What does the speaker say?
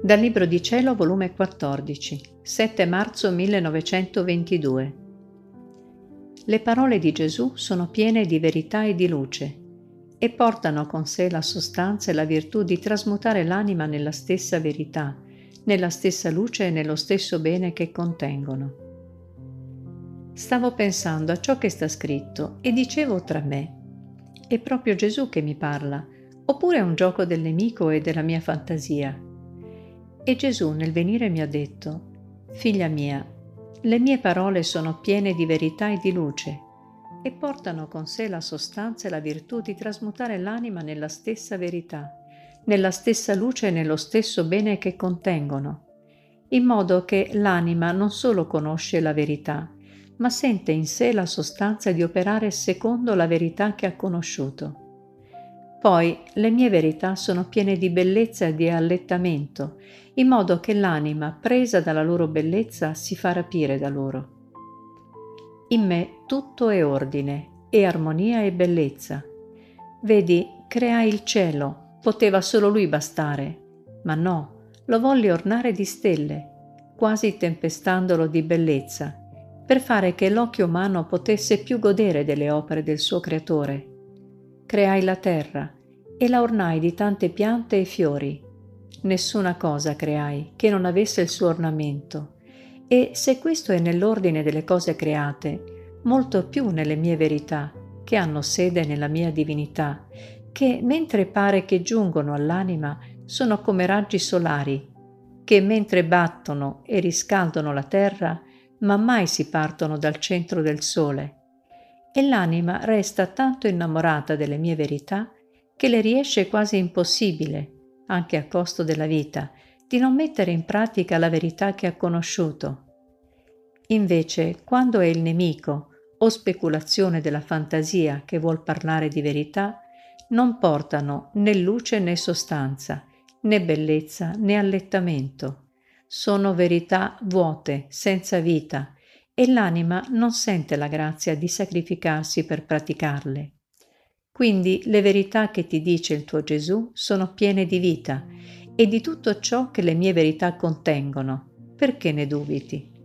Dal Libro di Cielo, volume 14, 7 marzo 1922. Le parole di Gesù sono piene di verità e di luce e portano con sé la sostanza e la virtù di trasmutare l'anima nella stessa verità, nella stessa luce e nello stesso bene che contengono. Stavo pensando a ciò che sta scritto e dicevo tra me, è proprio Gesù che mi parla, oppure è un gioco del nemico e della mia fantasia? E Gesù nel venire mi ha detto, Figlia mia, le mie parole sono piene di verità e di luce e portano con sé la sostanza e la virtù di trasmutare l'anima nella stessa verità, nella stessa luce e nello stesso bene che contengono, in modo che l'anima non solo conosce la verità, ma sente in sé la sostanza di operare secondo la verità che ha conosciuto. Poi le mie verità sono piene di bellezza e di allettamento, in modo che l'anima, presa dalla loro bellezza, si fa rapire da loro. In me tutto è ordine, e armonia e bellezza. Vedi, creai il cielo, poteva solo lui bastare, ma no, lo volli ornare di stelle, quasi tempestandolo di bellezza, per fare che l'occhio umano potesse più godere delle opere del suo creatore creai la terra e la ornai di tante piante e fiori. Nessuna cosa creai che non avesse il suo ornamento. E se questo è nell'ordine delle cose create, molto più nelle mie verità, che hanno sede nella mia divinità, che mentre pare che giungono all'anima sono come raggi solari, che mentre battono e riscaldano la terra, ma mai si partono dal centro del sole, e l'anima resta tanto innamorata delle mie verità che le riesce quasi impossibile, anche a costo della vita, di non mettere in pratica la verità che ha conosciuto. Invece, quando è il nemico o speculazione della fantasia che vuol parlare di verità, non portano né luce né sostanza, né bellezza né allettamento. Sono verità vuote, senza vita, e l'anima non sente la grazia di sacrificarsi per praticarle. Quindi le verità che ti dice il tuo Gesù sono piene di vita e di tutto ciò che le mie verità contengono. Perché ne dubiti?